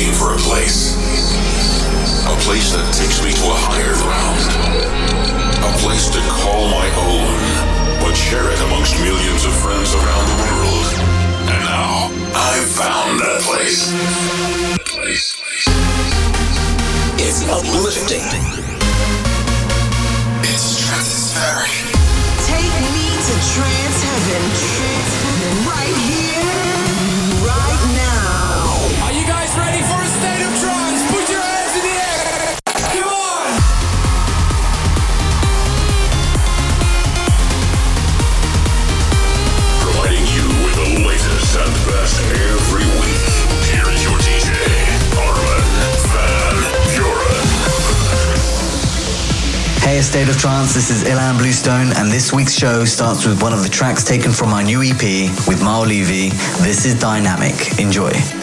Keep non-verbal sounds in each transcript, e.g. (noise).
looking for a place. A place that takes me to a higher ground. A place to call my own, but share it amongst millions of friends around the world. And now, I've found that place. Place. It's uplifting. It's stratospheric. Take me to trance heaven. Trance heaven. State of Trance, this is Ilan Bluestone, and this week's show starts with one of the tracks taken from our new EP with Maor Levi. This is Dynamic. Enjoy.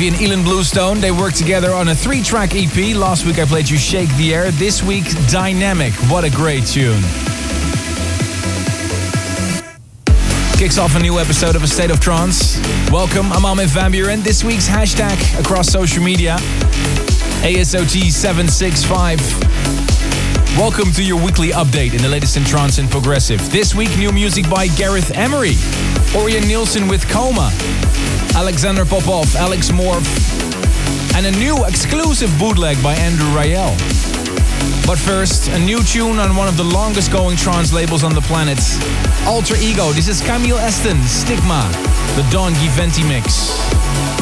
And Ilan Bluestone, they worked together on a three track EP. Last week I played you Shake the Air. This week, Dynamic. What a great tune. Kicks off a new episode of A State of Trance. Welcome, I'm Armin Van Buuren. This week's hashtag across social media ASOT765. Welcome to your weekly update in the latest in trance and progressive. This week, new music by Gareth Emery, Orjan Nilsen with Coma, Alexander Popov, Alex Morph, and a new exclusive bootleg by Andrew Rayel. But first, a new tune on one of the longest going trance labels on the planet, Alter Ego. This is Kamil Esten, Stigma, the Don Giventi mix.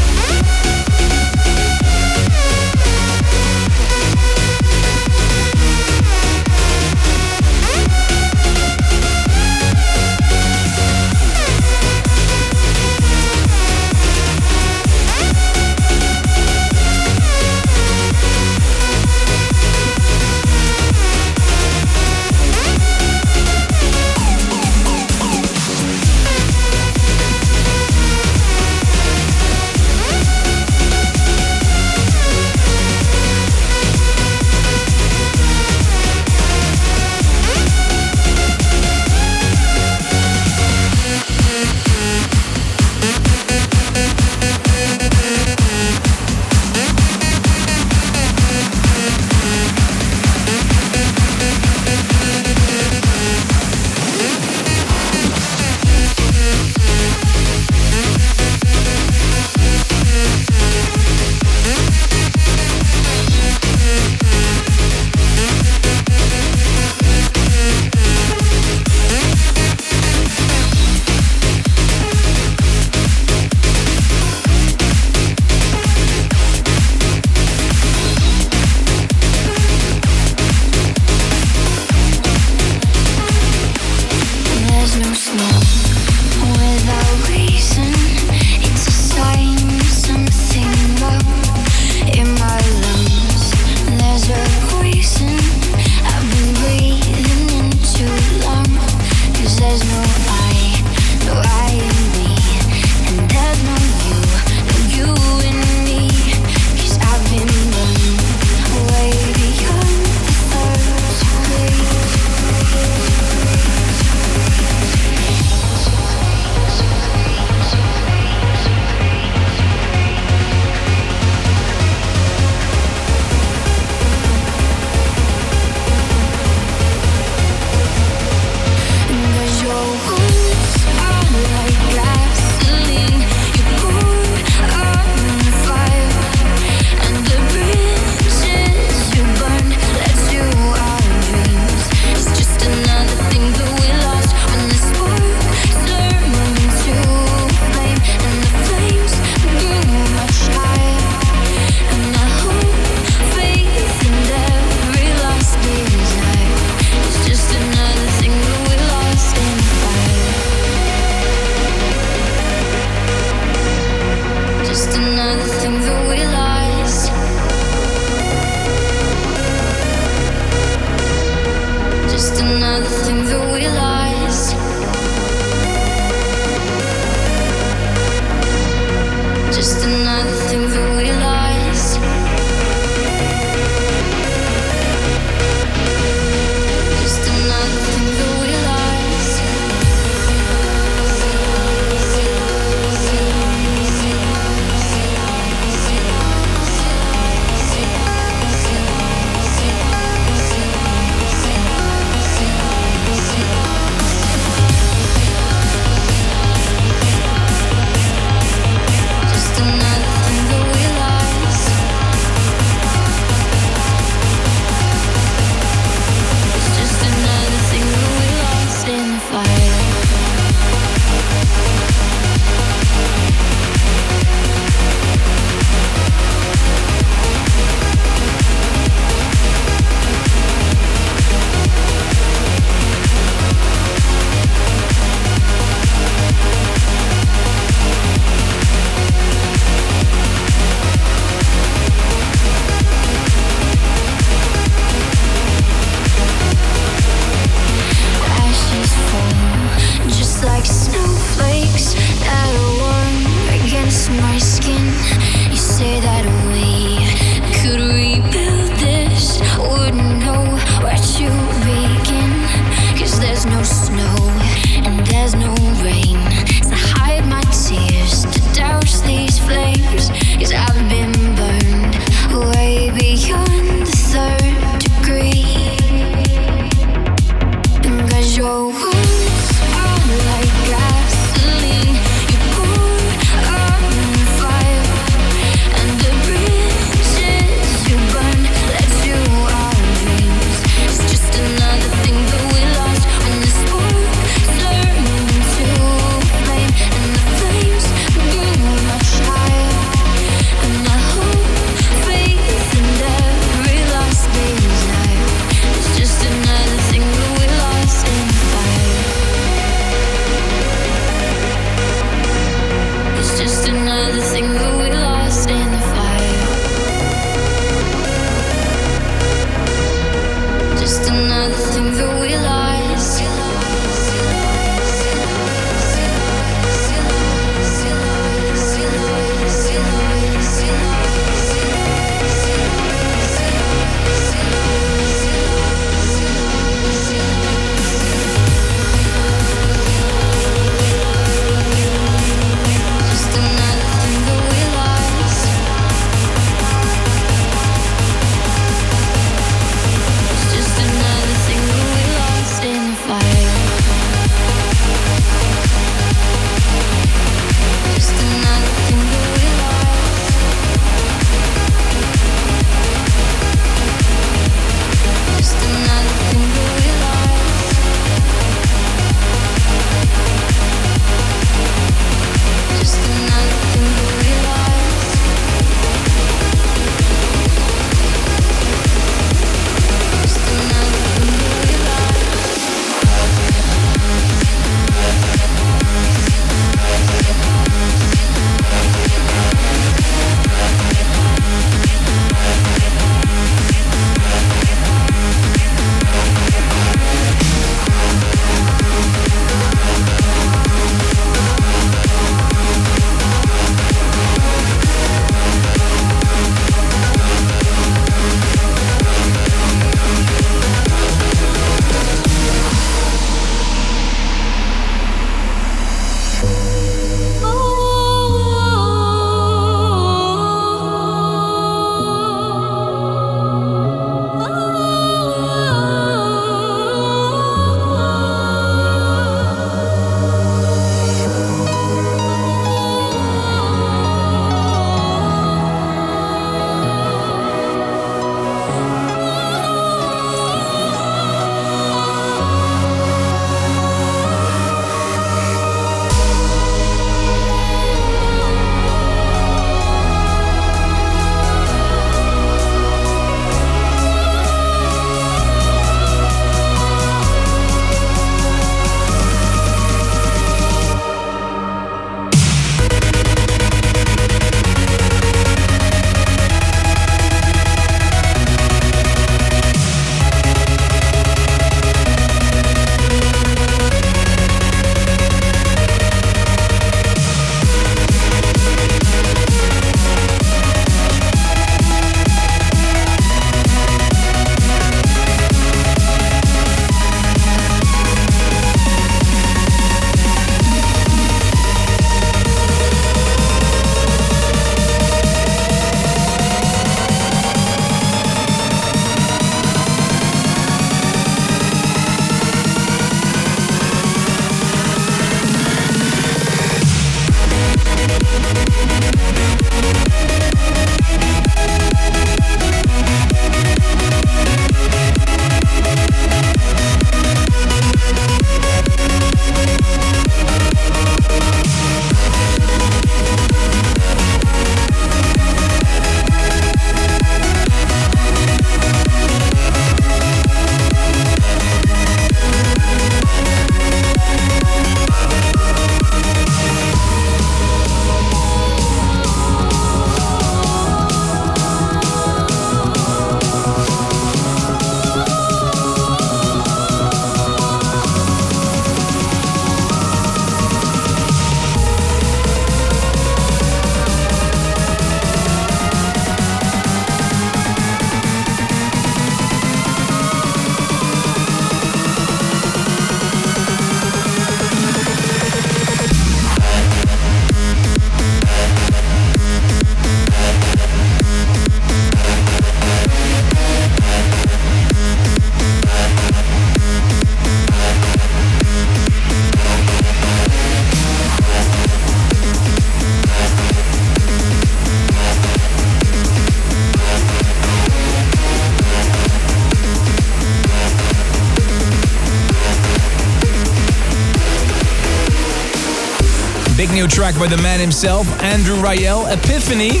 Track by the man himself, Andrew Rayel, Epiphany.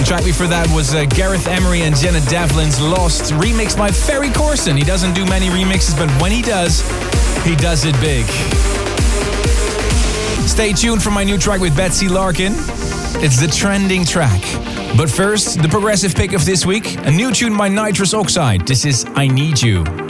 The track before that was uh, Gareth Emery and Janet Devlin's Lost, remixed by Ferry Corsten. He doesn't do many remixes, but when he does, he does it big. Stay tuned for my new track with Betsy Larkin. It's the trending track. But first, the progressive pick of this week a new tune by Nitrous Oxide. This is I Need You.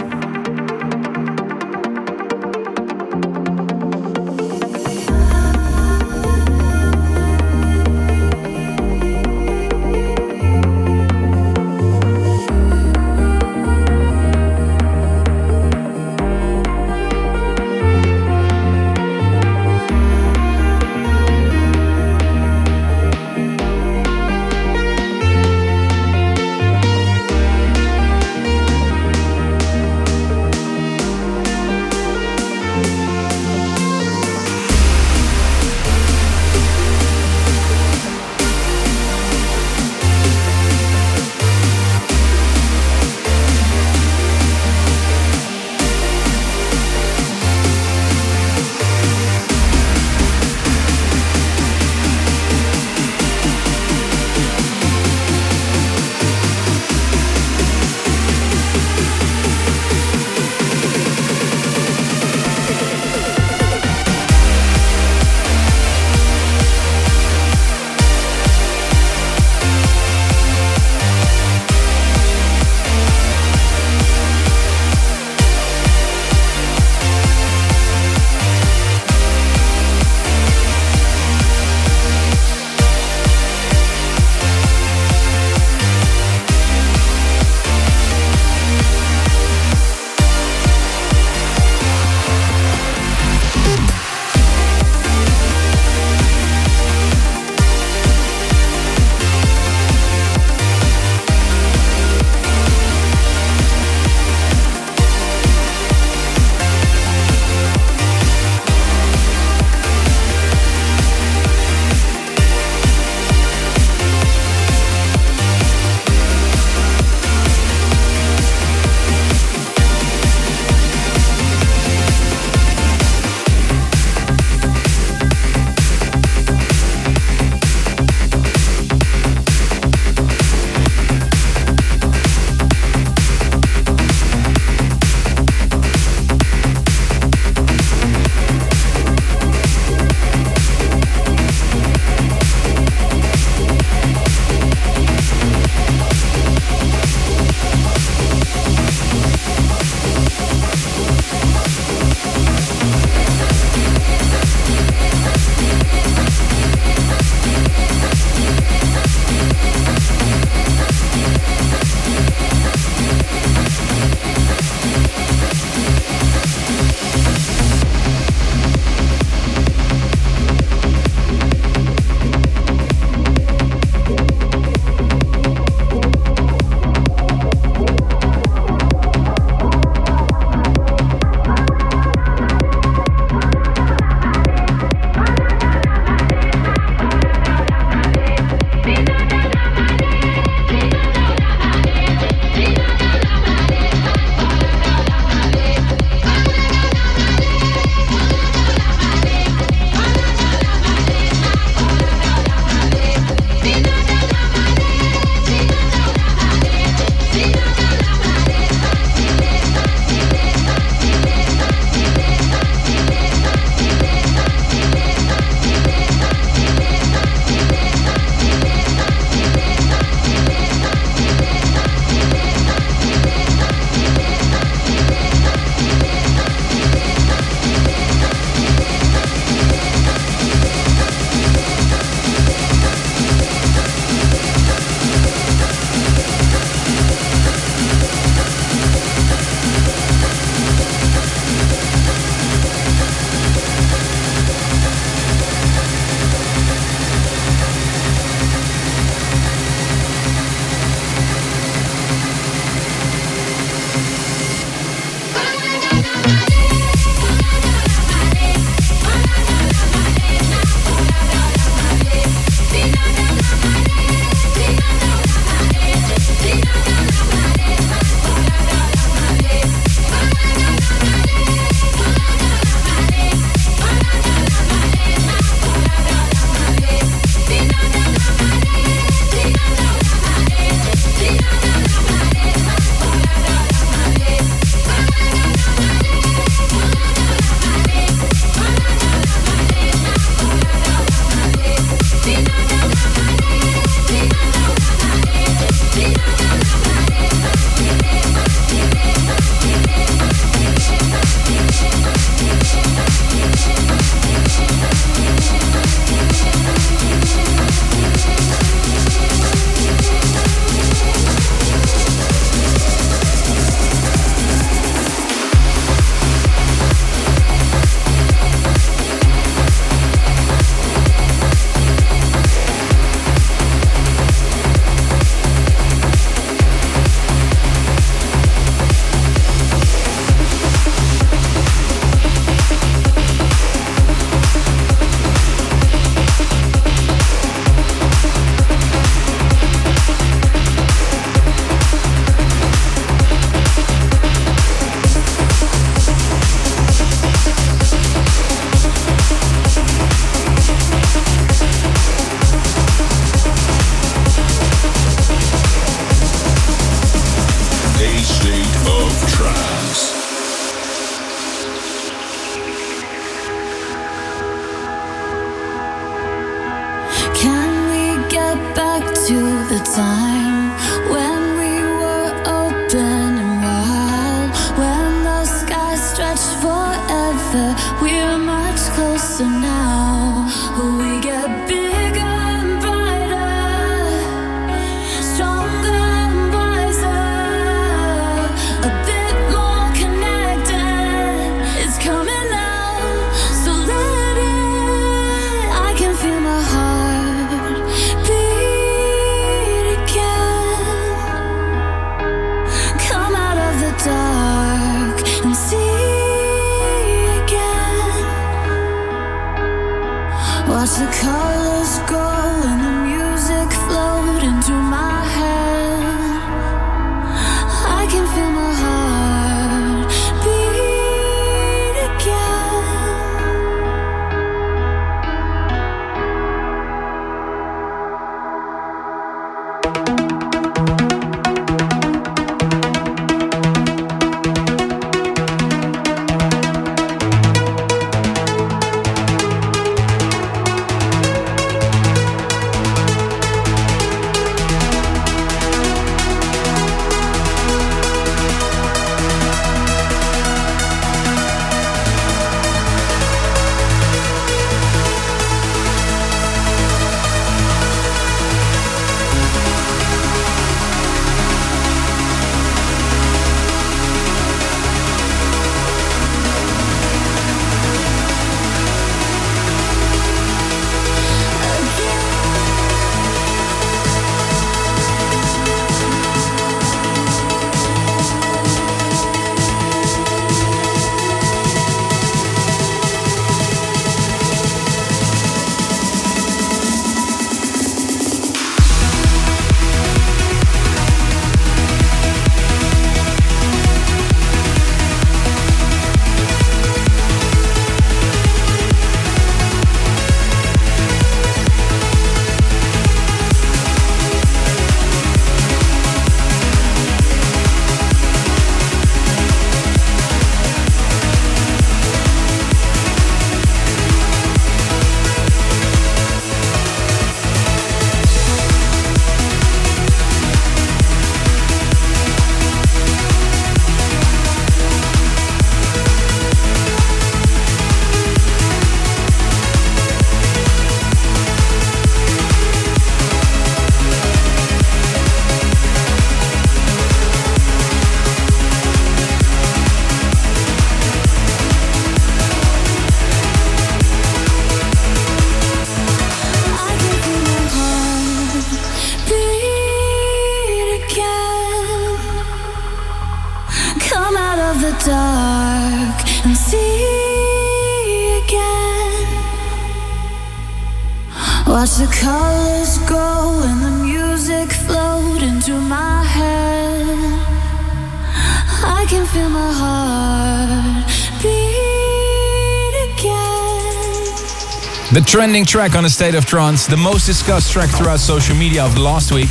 The trending track on the State of Trance, the most discussed track throughout social media of the last week.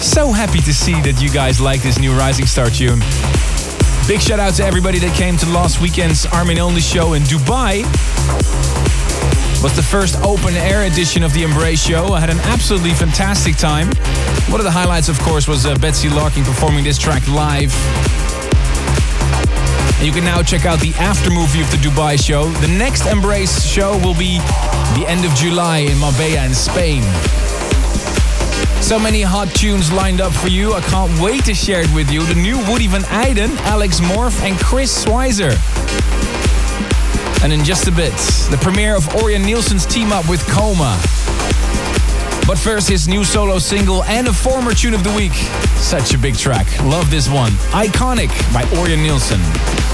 So happy to see that you guys like this new Rising Star tune. Big shout out to everybody that came to last weekend's Armin Only show in Dubai. It was the first open air edition of the Embrace show. I had an absolutely fantastic time. One of the highlights, of course, was uh, Betsy Larkin performing this track live and you can now check out the after movie of the Dubai show. The next Embrace show will be the end of July in Marbella in Spain. So many hot tunes lined up for you. I can't wait to share it with you. The new Woody Van Eyden, Alex Morph, and Chris Schweizer. And in just a bit, the premiere of Orjan Nilsen's team up with KhoMha. But first, his new solo single and a former tune of the week. Such a big track. Love this one. Iconic by Orjan Nilsen.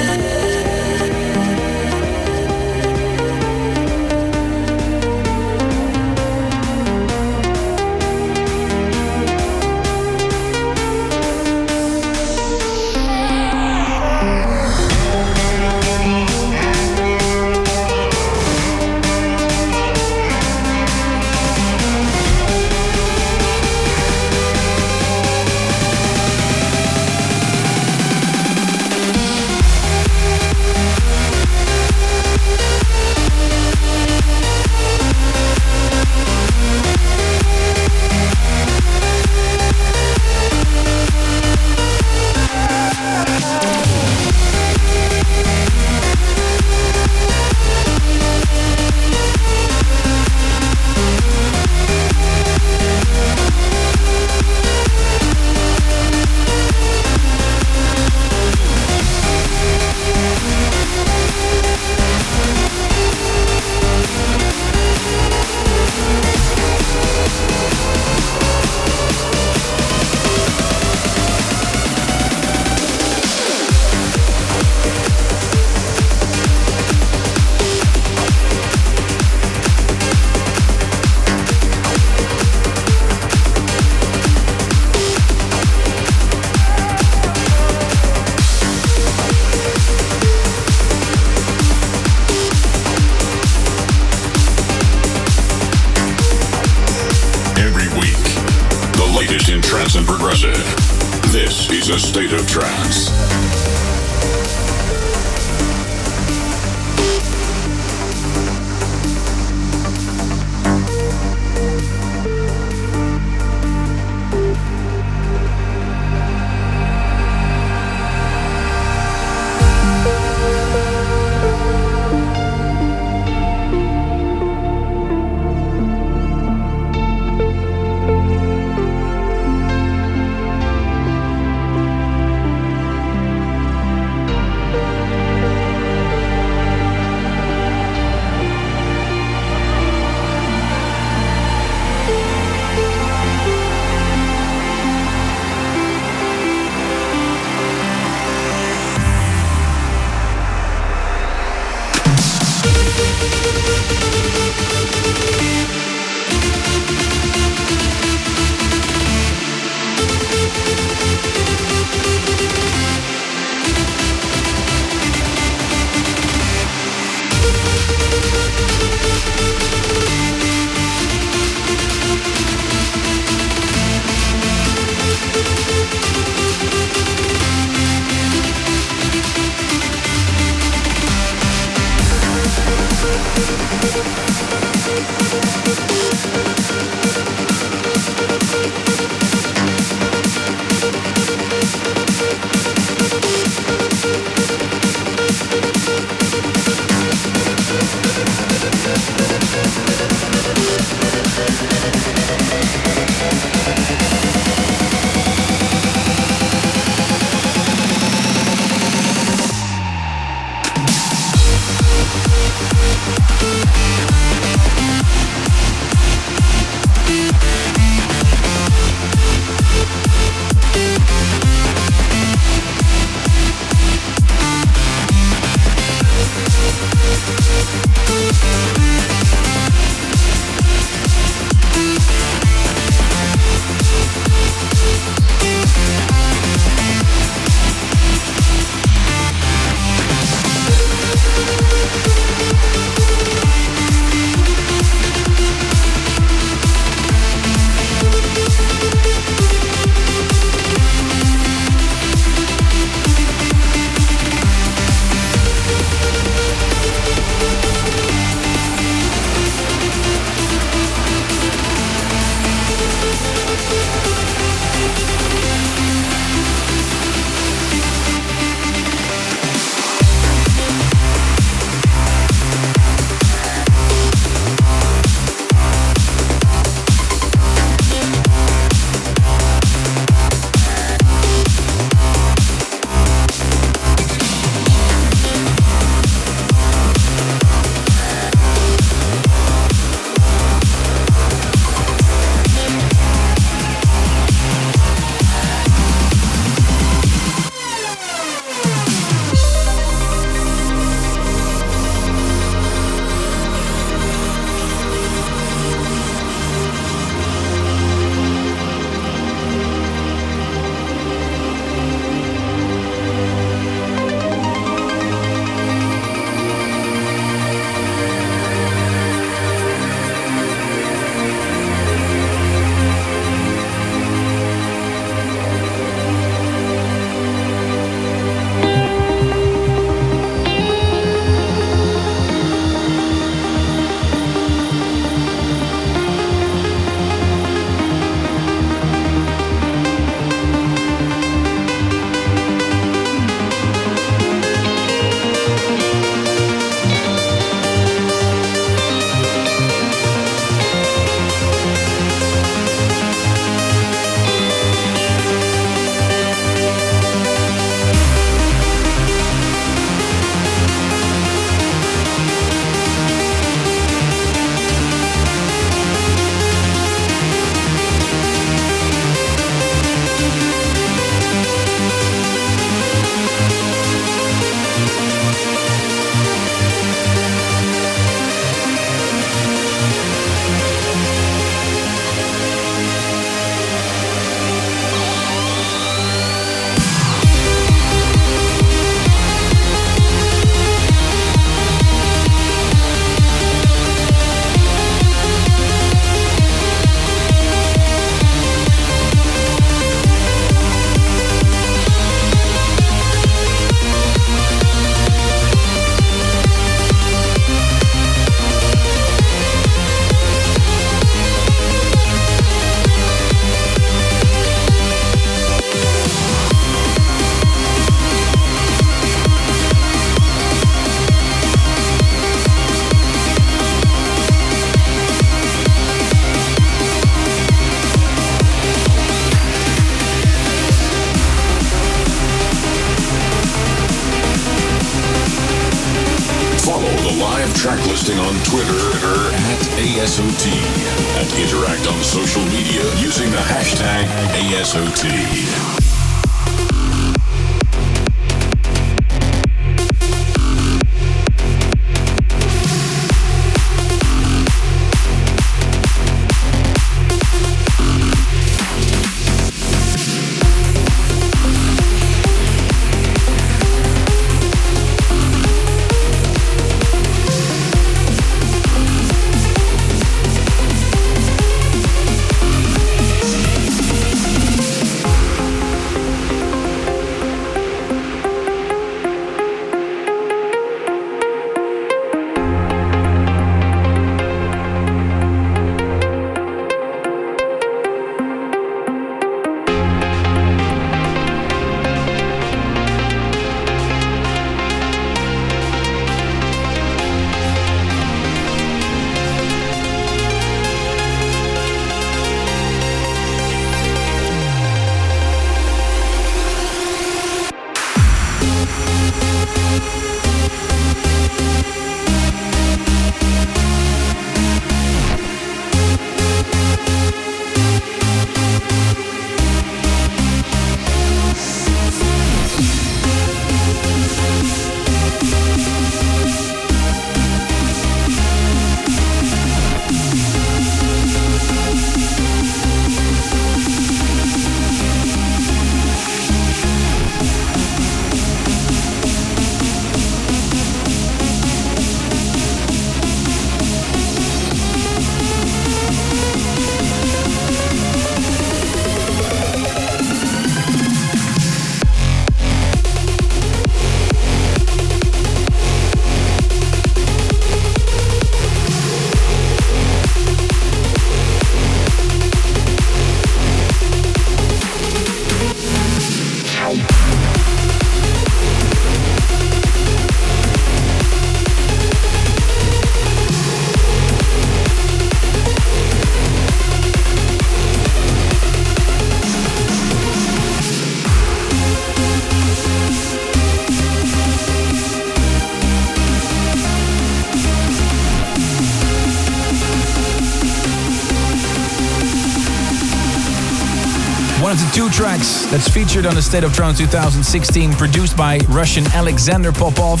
Tracks that's featured on the State of Trance 2016, produced by Russian Alexander Popov.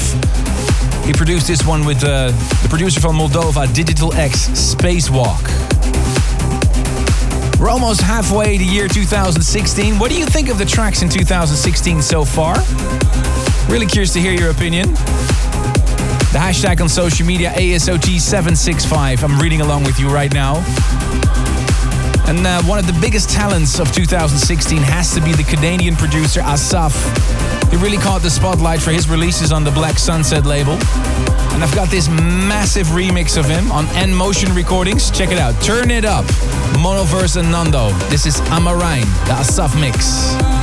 He produced this one with uh, the producer from Moldova, Digital X Spacewalk. We're almost halfway to year 2016. What do you think of the tracks in 2016 so far? Really curious to hear your opinion. The hashtag on social media ASOT765. I'm reading along with you right now. And uh, one of the biggest talents of 2016 has to be the Canadian producer Asaf. He really caught the spotlight for his releases on the Black Sunset label. And I've got this massive remix of him on N Motion Recordings. Check it out. Turn it up. Monoverse and Nando. This is Amarine, the Asaf mix.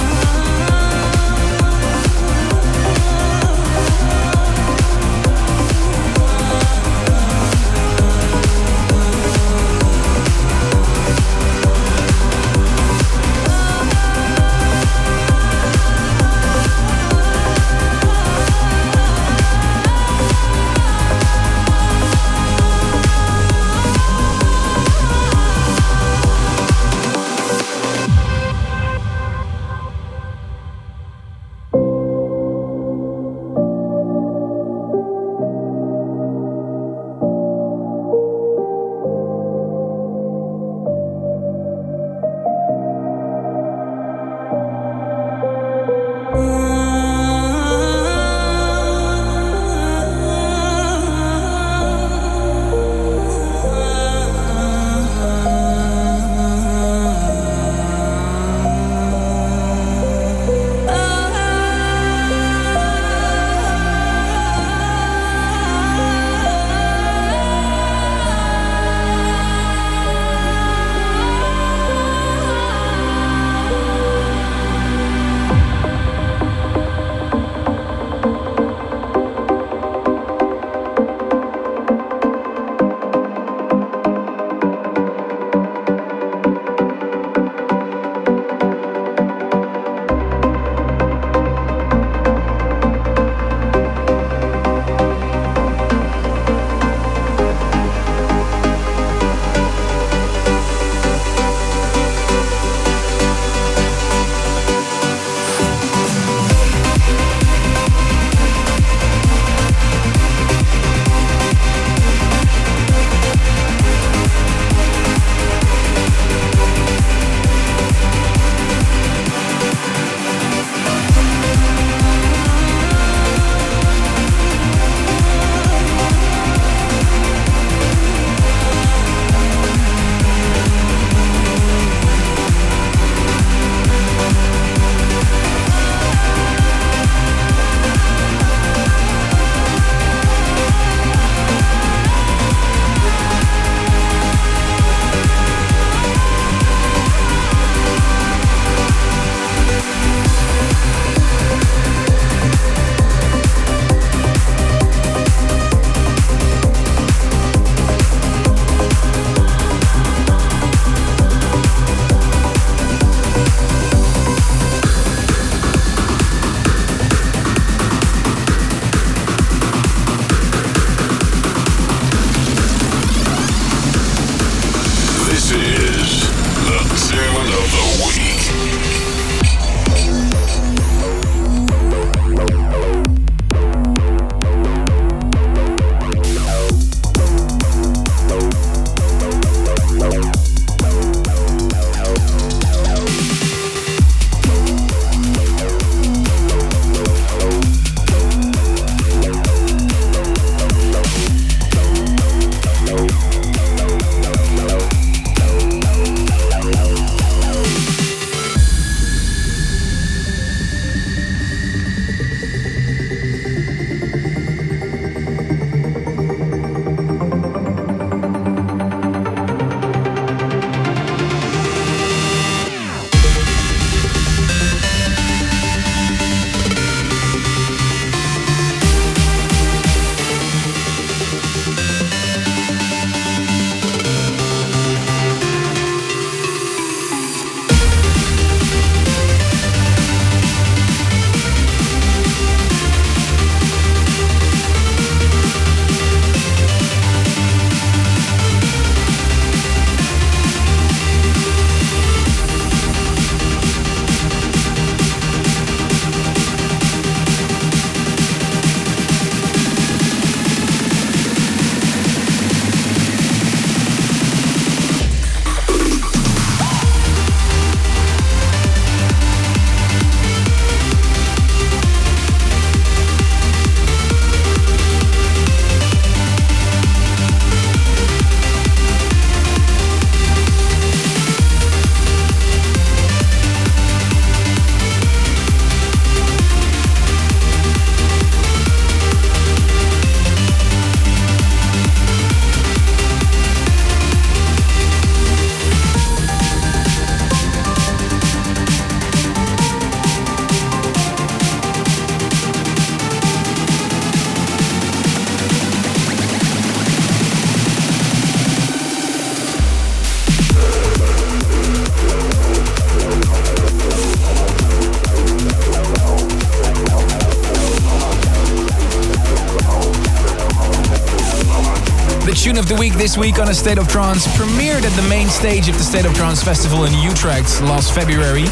This week on A State of Trance premiered at the main stage of the State of Trance Festival in Utrecht last February.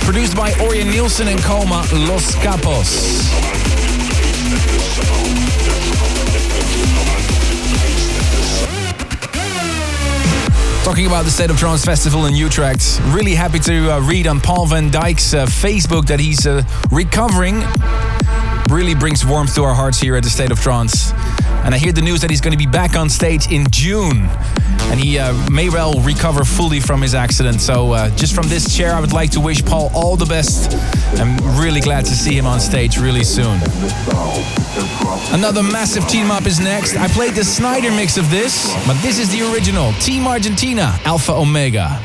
Produced by Orjan Nilsen and KhoMha Los Capos. Talking about the State of Trance Festival in Utrecht, really happy to uh, read on Paul van Dyk's uh, Facebook that he's uh, recovering. Really brings warmth to our hearts here at the State of Trance. And I hear the news that he's going to be back on stage in June. And he uh, may well recover fully from his accident. So, uh, just from this chair, I would like to wish Paul all the best. I'm really glad to see him on stage really soon. Another massive team up is next. I played the Sneijder mix of this, but this is the original Team Argentina, Alpha Omega.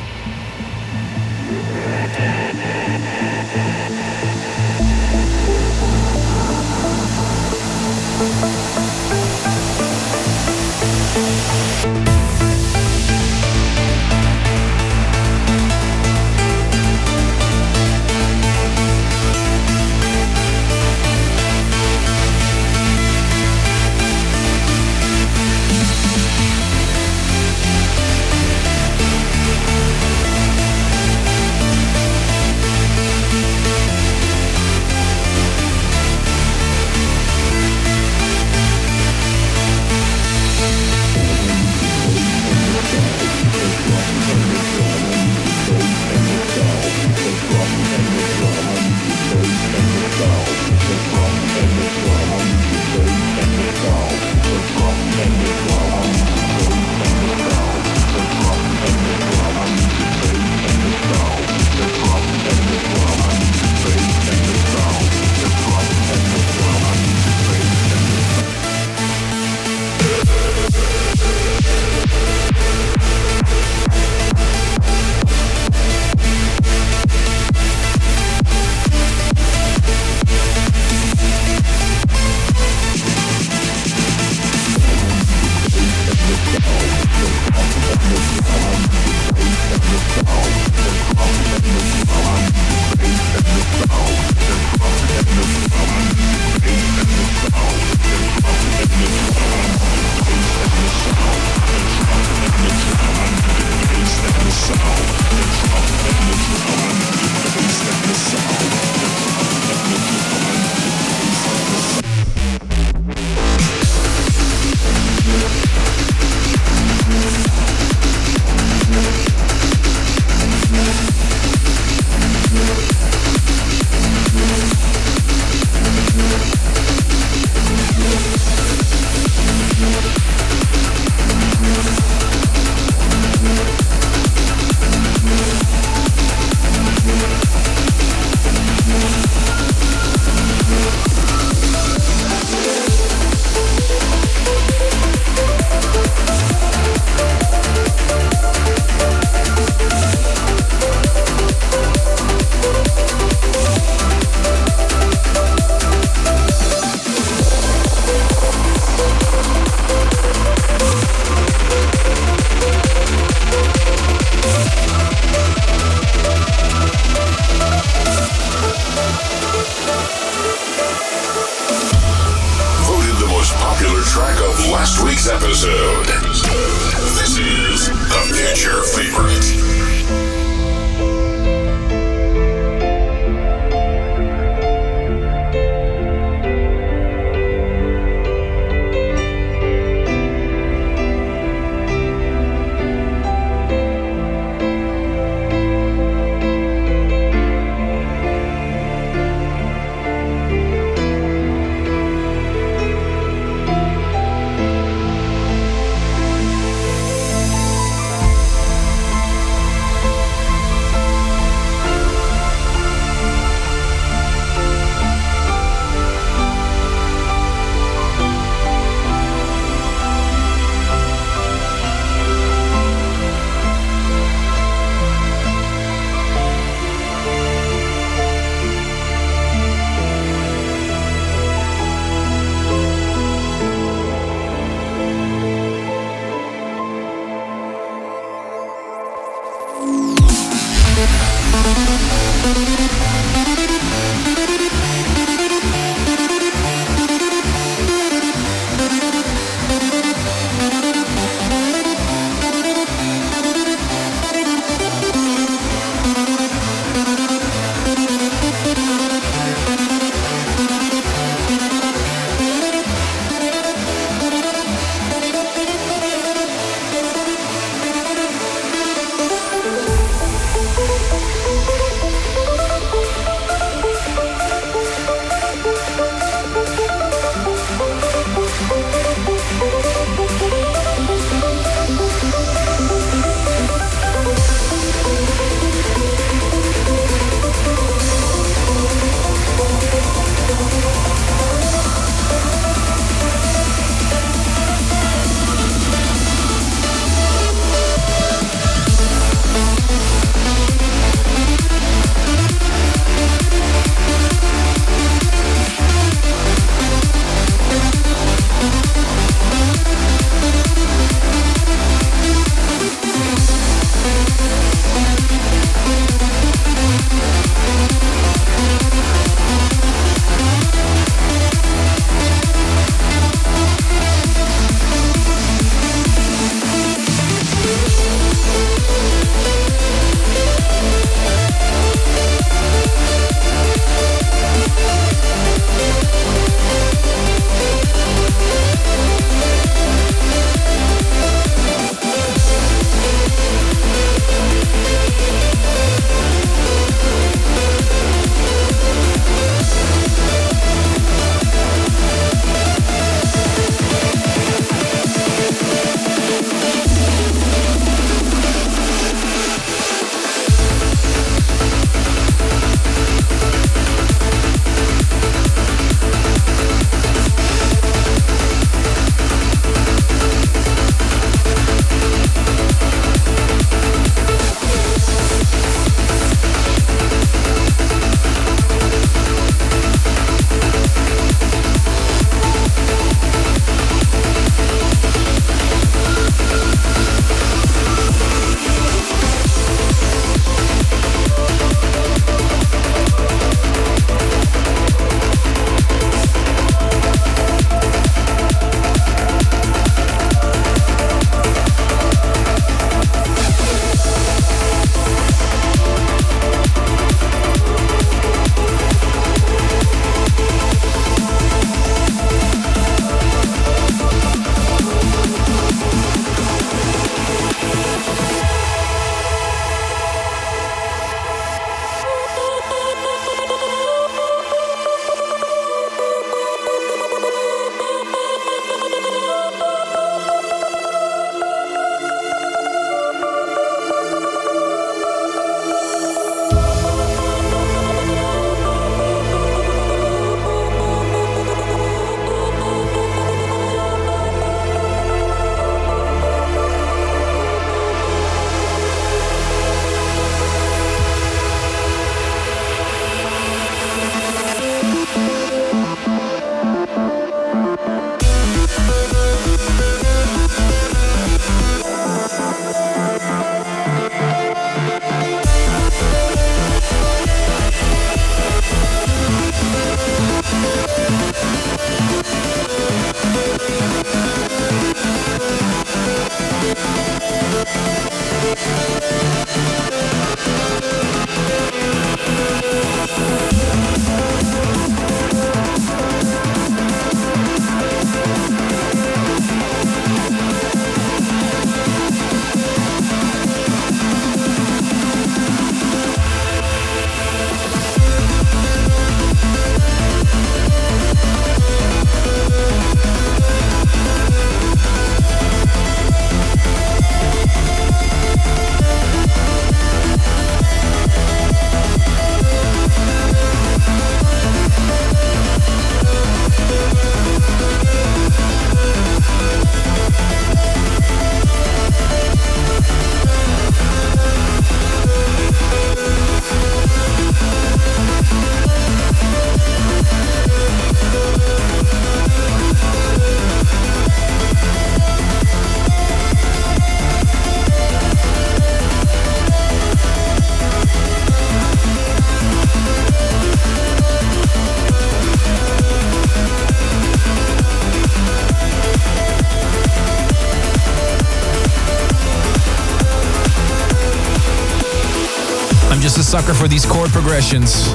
Sucker for these chord progressions.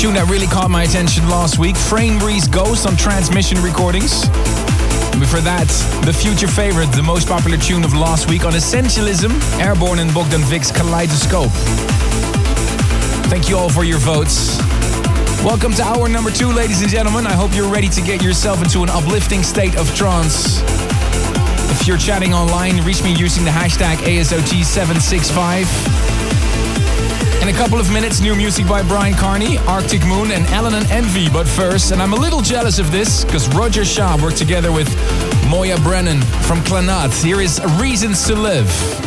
Tune that really caught my attention last week Frame Breeze Ghost on Transmission Recordings. And before that, the future favorite, the most popular tune of last week on Essentialism, Airborne and Bogdan Vic's Kaleidoscope. Thank you all for your votes. Welcome to hour number two, ladies and gentlemen. I hope you're ready to get yourself into an uplifting state of trance. If you're chatting online, reach me using the hashtag ASOT765. In a couple of minutes, new music by Bryan Kearney, Arctic Moon, and Allen and Envy. But first, and I'm a little jealous of this, because Roger Shah worked together with Moya Brennan from Clannad. Here is Reasons to Live.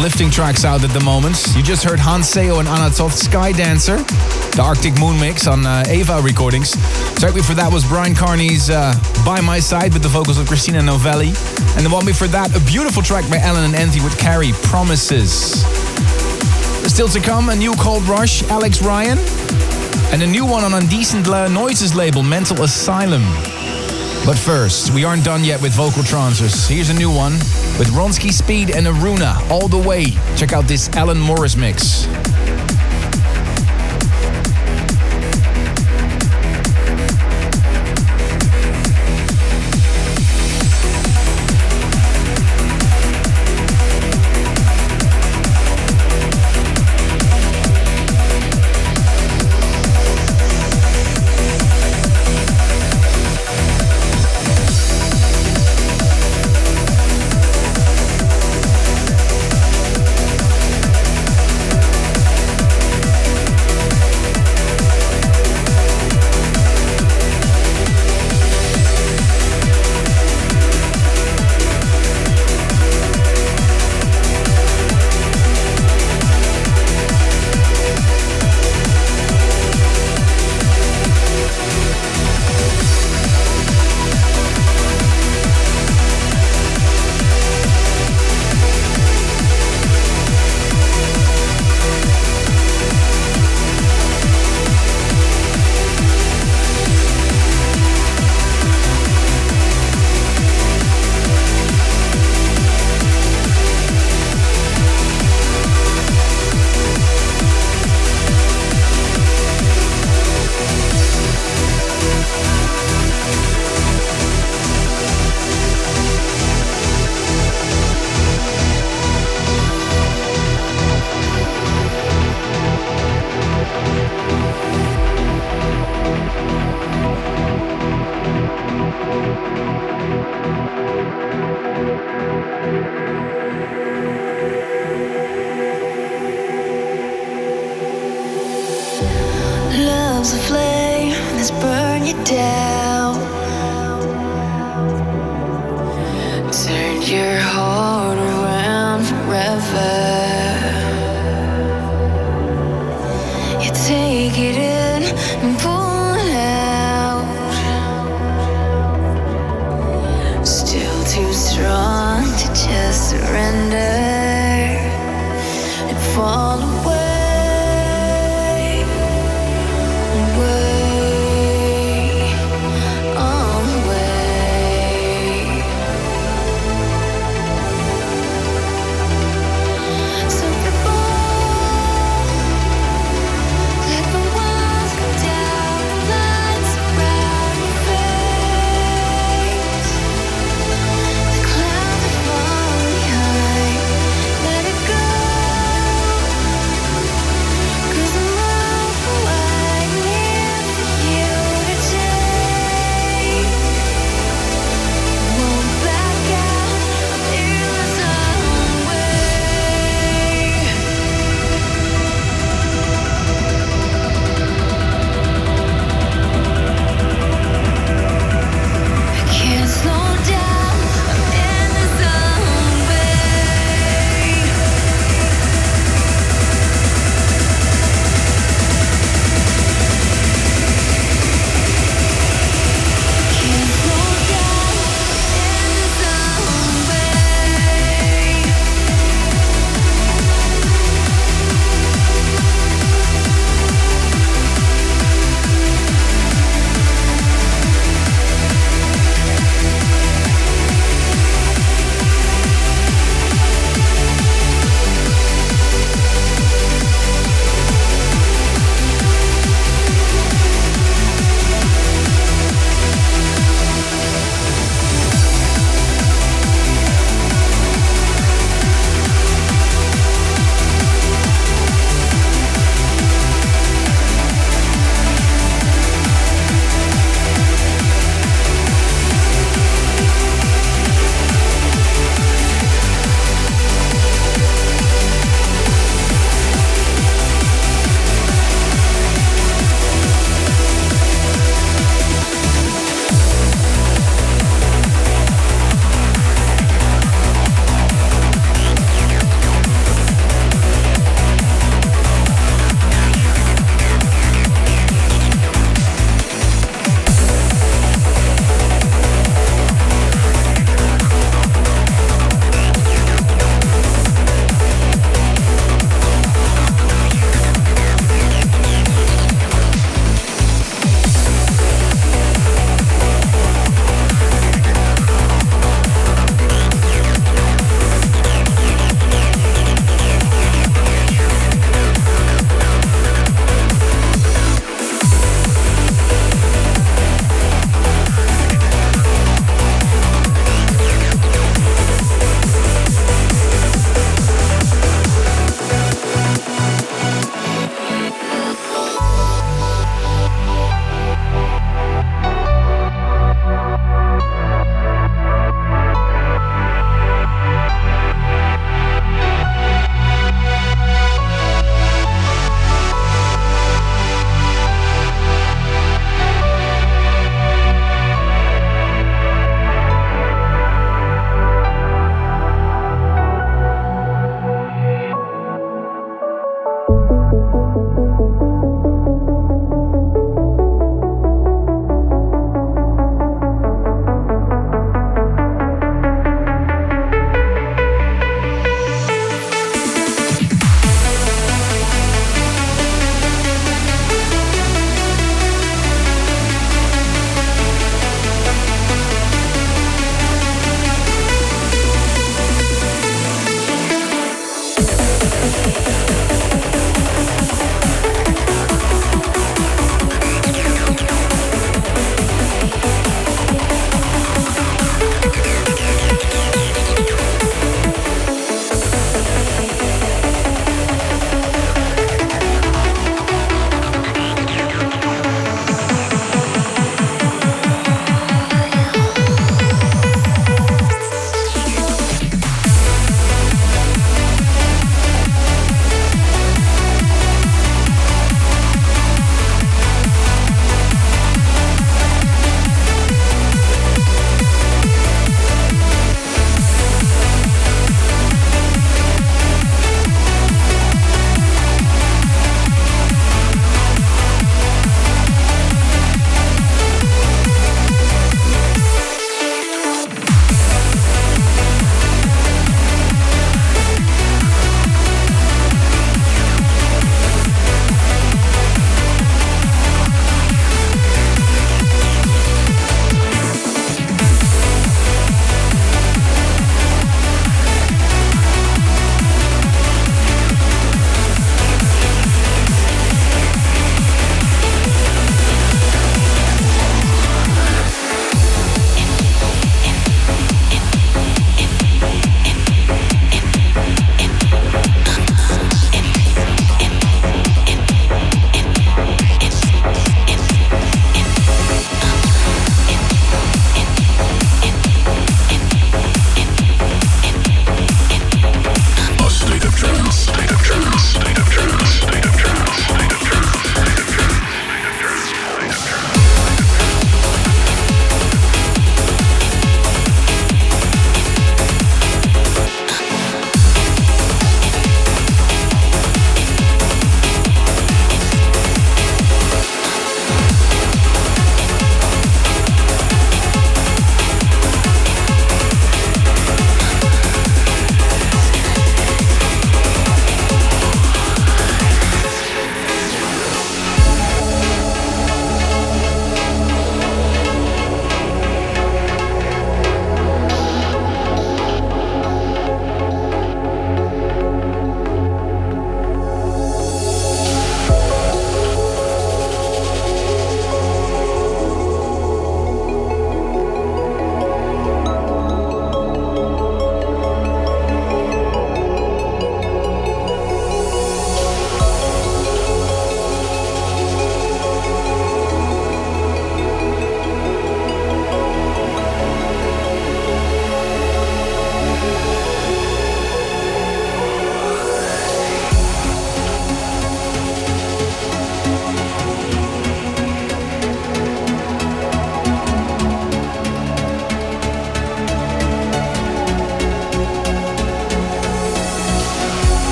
Uplifting tracks out at the moment. You just heard Hans Seo and Anna Toth Sky Dancer, the Arctic Moon mix on uh, Ava recordings. Track before that was Bryan Kearney's uh, By My Side with the vocals of Christina Novelli. And the one before that, a beautiful track by Allen and Envy with Carrie, Promises. Still to come, a new Cold Rush, Alex Ryan. And a new one on Undecent Noises label, Mental Asylum. But first, we aren't done yet with vocal transfers. Here's a new one with Ronski Speed and Aruna all the way. Check out this Alan Morris mix.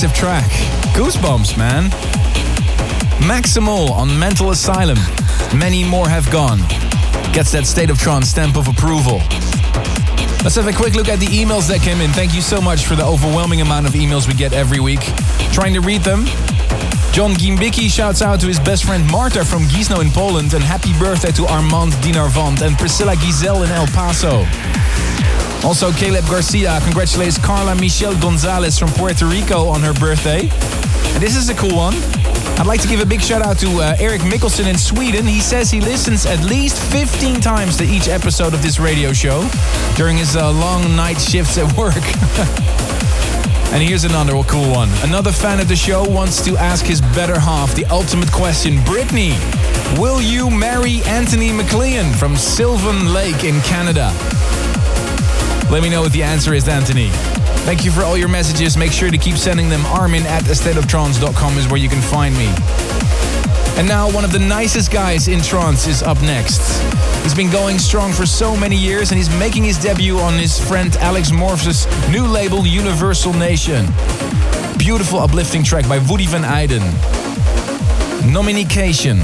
Massive track. Goosebumps, man. Maximal on Mental Asylum. Many more have gone. Gets that State of Trance stamp of approval. Let's have a quick look at the emails that came in. Thank you so much for the overwhelming amount of emails we get every week. Trying to read them. John Gimbicki shouts out to his best friend Marta from Gniezno in Poland and happy birthday to Armand Dinarvant and Priscilla Giselle in El Paso. Also, Caleb Garcia congratulates Carla Michelle Gonzalez from Puerto Rico on her birthday. And this is a cool one. I'd like to give a big shout out to uh, Eric Mickelson in Sweden. He says he listens at least 15 times to each episode of this radio show during his uh, long night shifts at (laughs) work. and here's another cool one. Another fan of the show wants to ask his better half the ultimate question Brittany, will you marry Anthony McLean from Sylvan Lake in Canada? Let me know what the answer is, Anthony. Thank you for all your messages. Make sure to keep sending them. Armin at astateoftrance.com is where you can find me. And now, one of the nicest guys in trance is up next. He's been going strong for so many years and he's making his debut on his friend Alex Morph's new label, Universal Nation. Beautiful, uplifting track by Woody van Eyden. Nominication.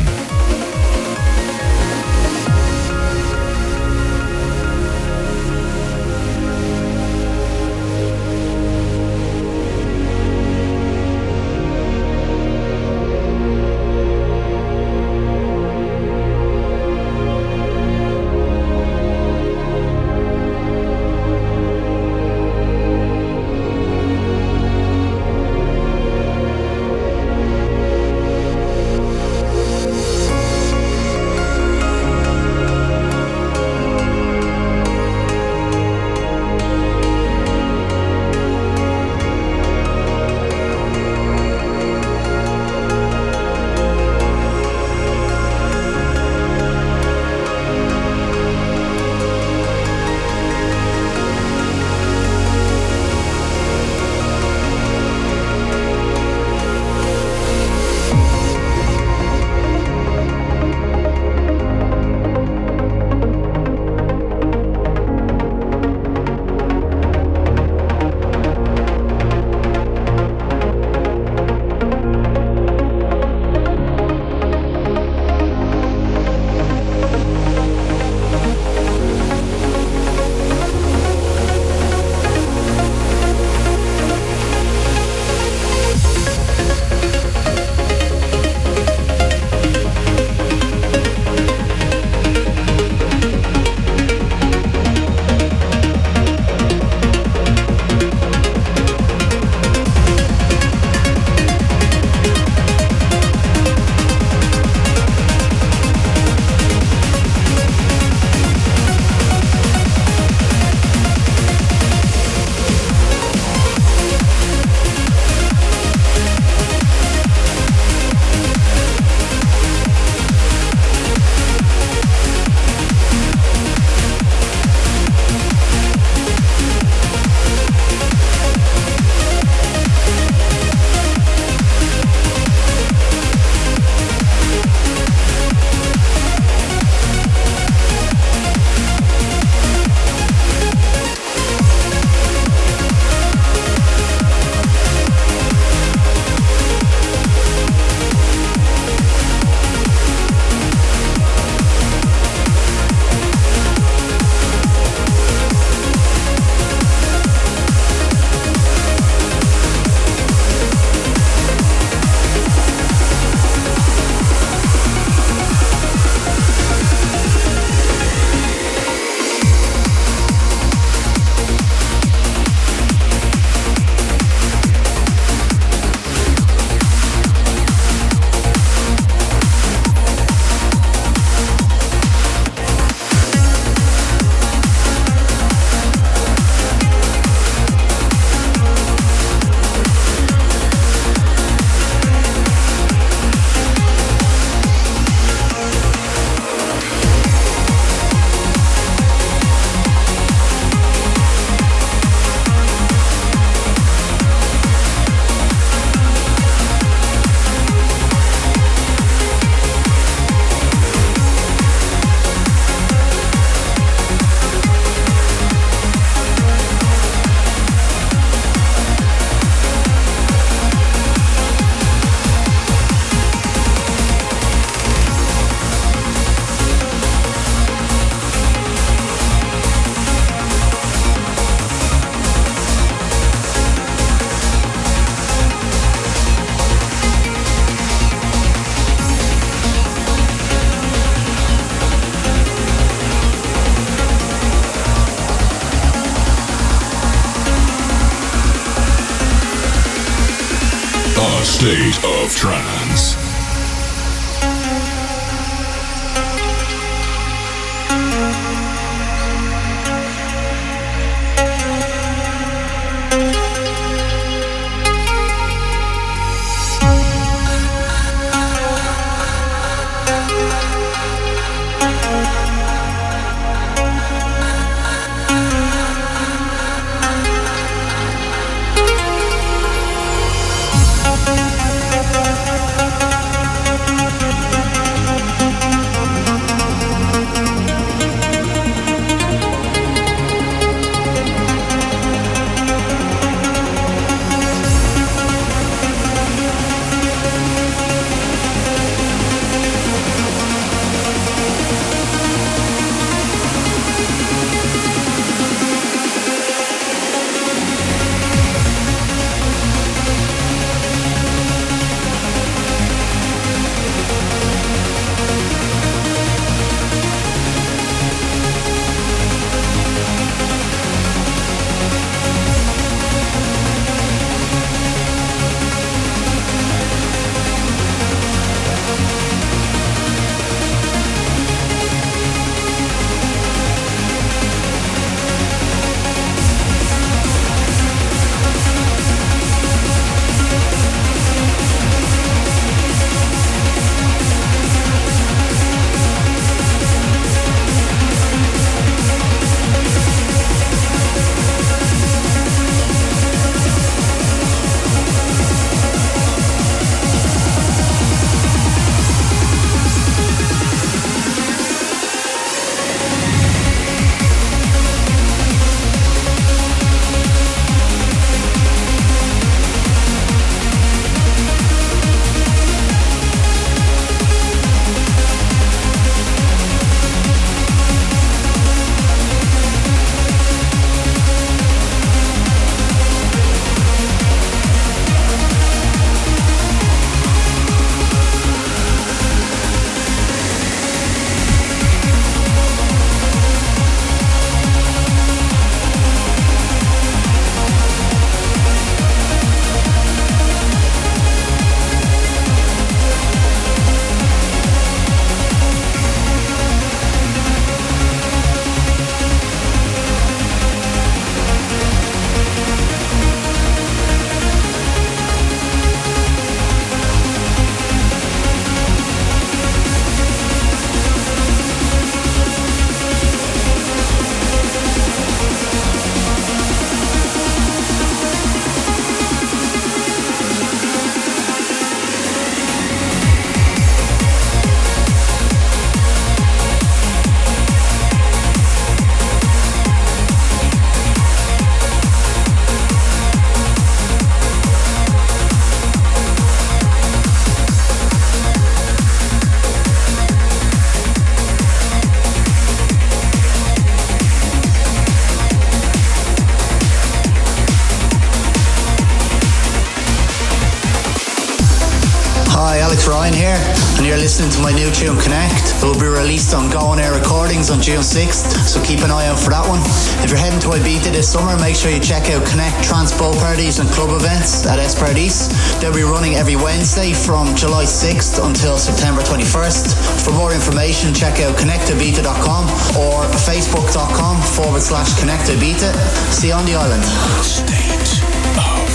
June 6th, so keep an eye out for that one. If you're heading to Ibiza this summer, make sure you check out Connect Trance Boat Parties and Club Events at Paradis. They'll be running every Wednesday from July 6th until September 21st. For more information, check out connectibiza.com or facebook.com forward slash connectibiza. See you on the island. State of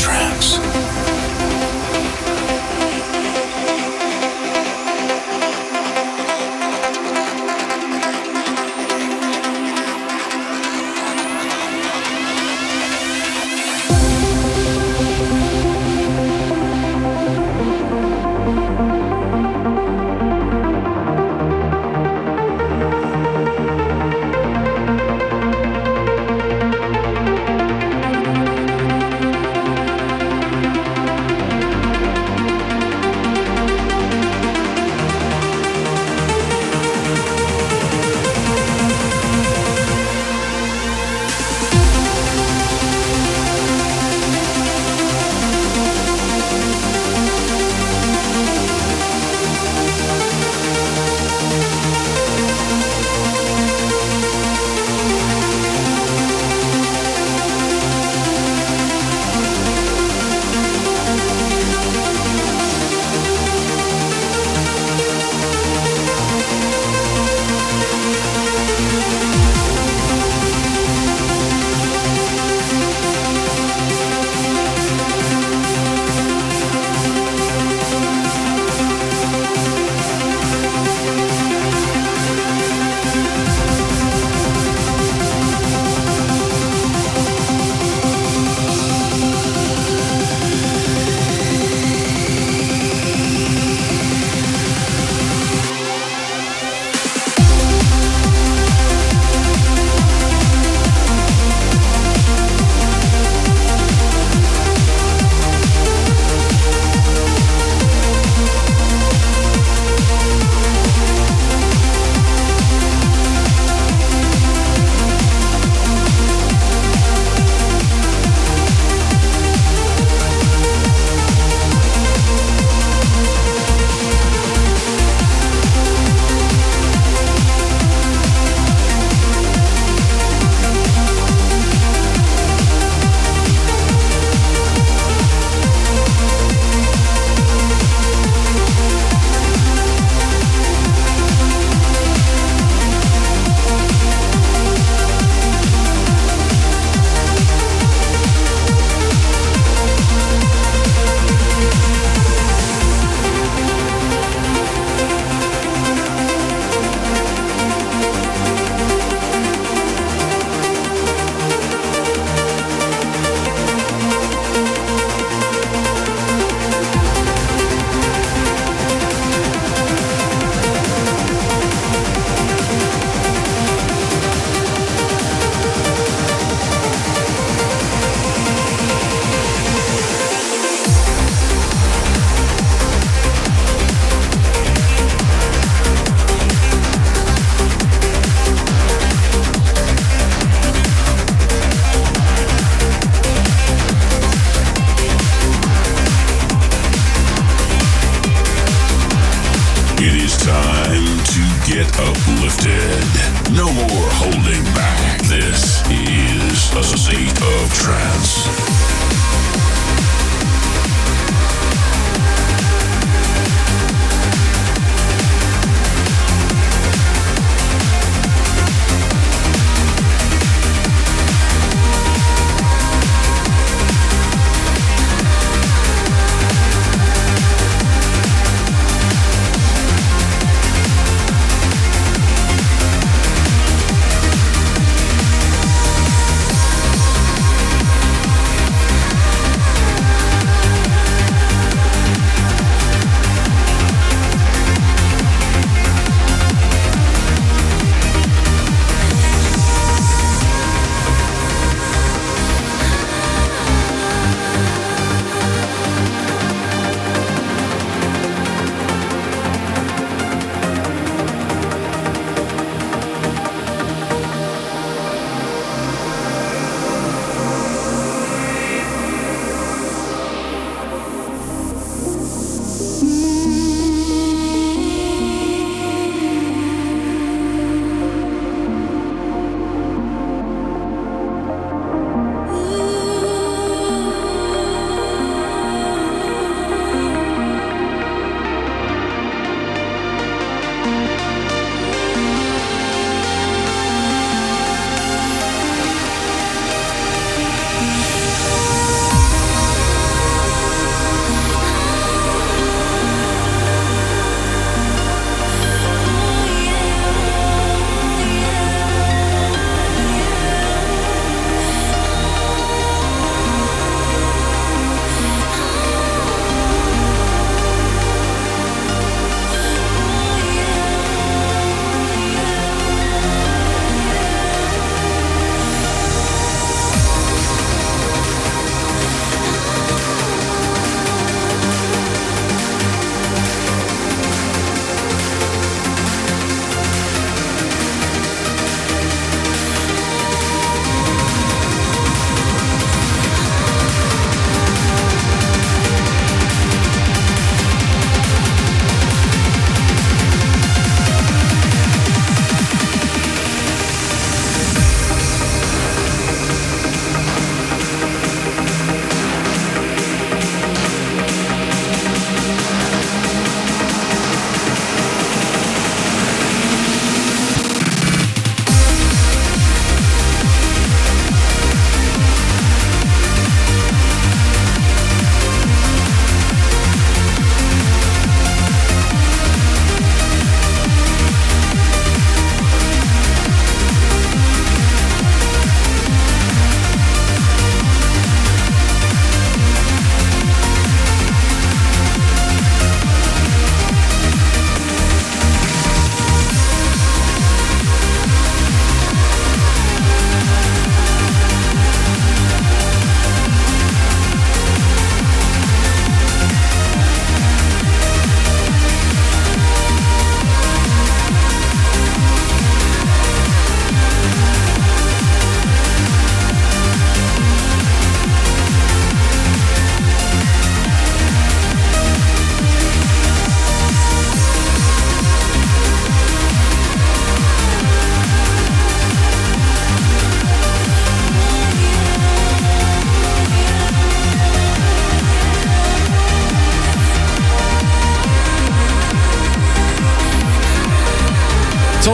trance.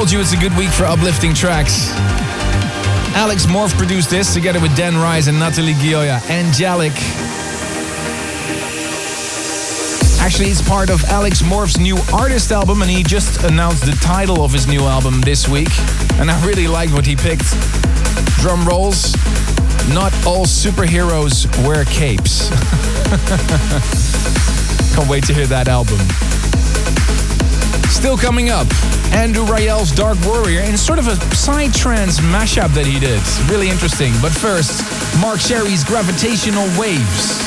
Told you it's a good week for uplifting tracks. Alex Morph produced this together with Dan Rise and Natalie Gioia. Angelic. Actually, it's part of Alex Morph's new artist album, and he just announced the title of his new album this week. And I really liked what he picked. Drum rolls. Not all superheroes wear capes. (laughs) Can't wait to hear that album. Still coming up, Andrew Rayel's Dark Warrior and sort of a psytrance mashup that he did. Really interesting. But first, Mark Sherry's Gravitational Waves.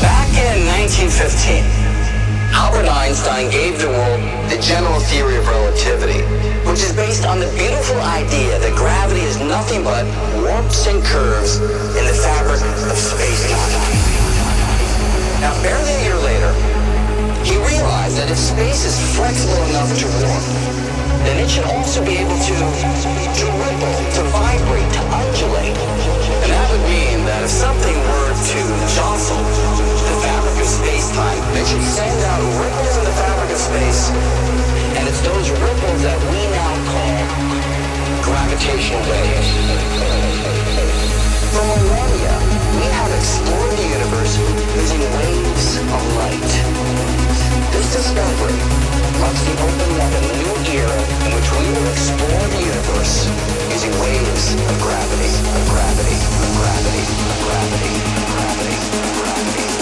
Back in 1915, Albert Einstein gave the world the general theory of relativity, beautiful idea that gravity is nothing but warps and curves in the fabric of space-time. Now, barely a year later, he realized that if space is flexible enough to warp, then it should also be able to, to ripple, to vibrate, to undulate. And that would mean that if something were to jostle the fabric of space-time, it should send out ripples in the fabric of space. And it's those ripples that we now call gravitational waves. For millennia, we have explored the universe using waves of light. This discovery marks the opening of a new era in which we will explore the universe using waves of gravity, of gravity, of gravity, of gravity, of gravity, of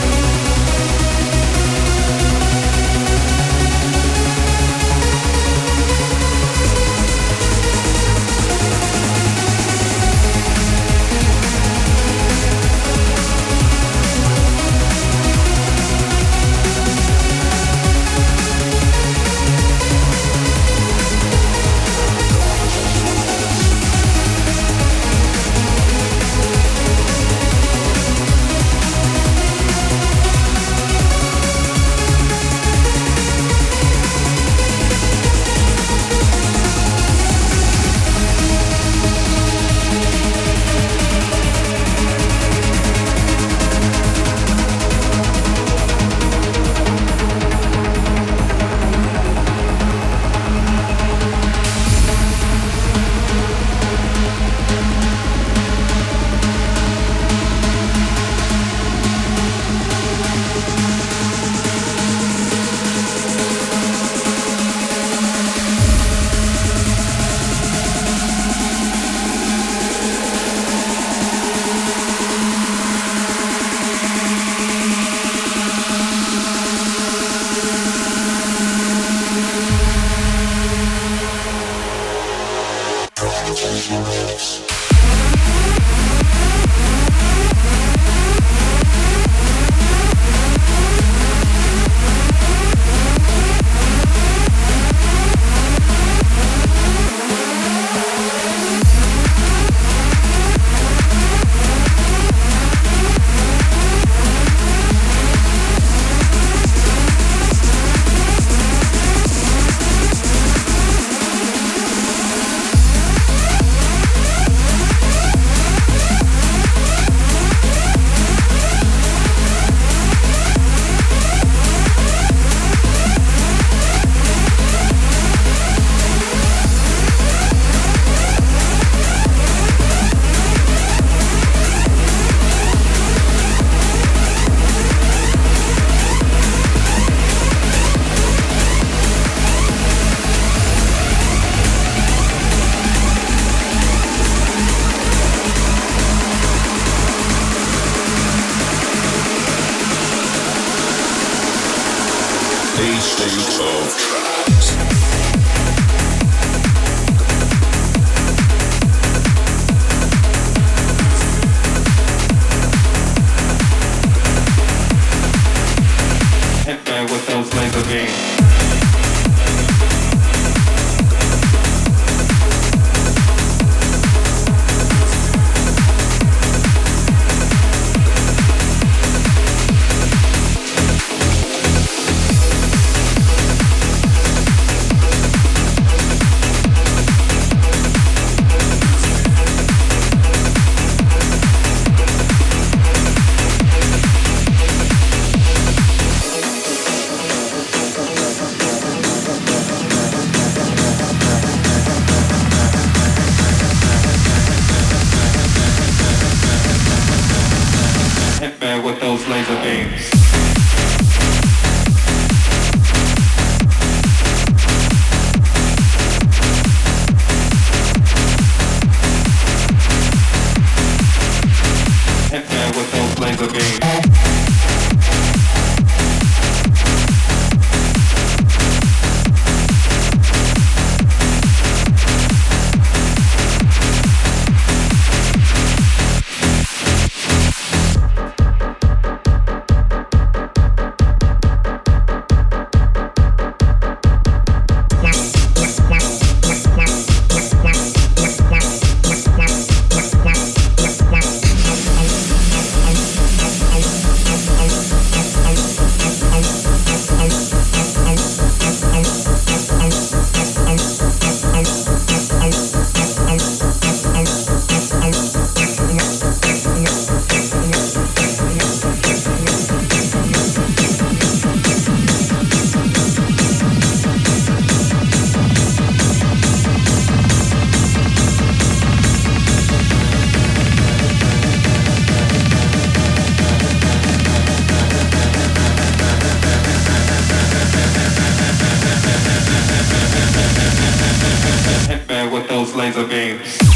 those laser beams.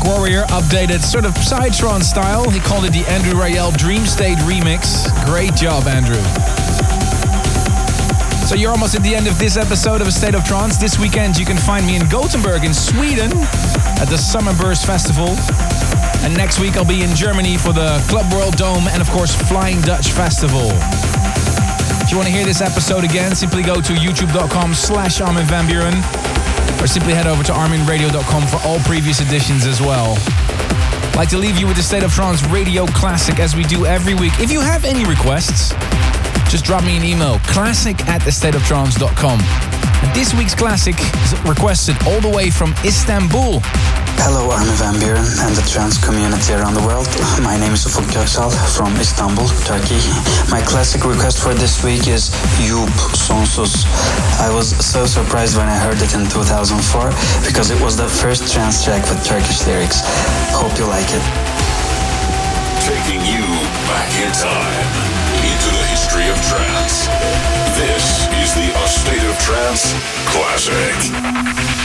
Dark Warrior updated sort of Psytrance style. He called it the Andrew Rayel Dream State remix. Great job, Andrew. So you're almost at the end of this episode of A State of Trance. This weekend you can find me in Gothenburg in Sweden at the Summerburst Festival. And next week I'll be in Germany for the Club World Dome and of course Flying Dutch Festival. If you want to hear this episode again, simply go to youtube.com slash Armin Van Buuren or simply head over to arminradio.com for all previous editions as well. I'd like to leave you with the State of Trance Radio Classic as we do every week. If you have any requests, just drop me an email, classic at thestateoftrance.com. And this week's classic is requested all the way from Istanbul Hello, Armin van Buuren and the trance community around the world. My name is Ufuk Göksal from Istanbul, Turkey. My classic request for this week is Yup Sonsuz. I was so surprised when I heard it in 2004 because it was the first trance track with Turkish lyrics. Hope you like it. Taking you back in time into the history of trance. This is the A State of Trance Classic.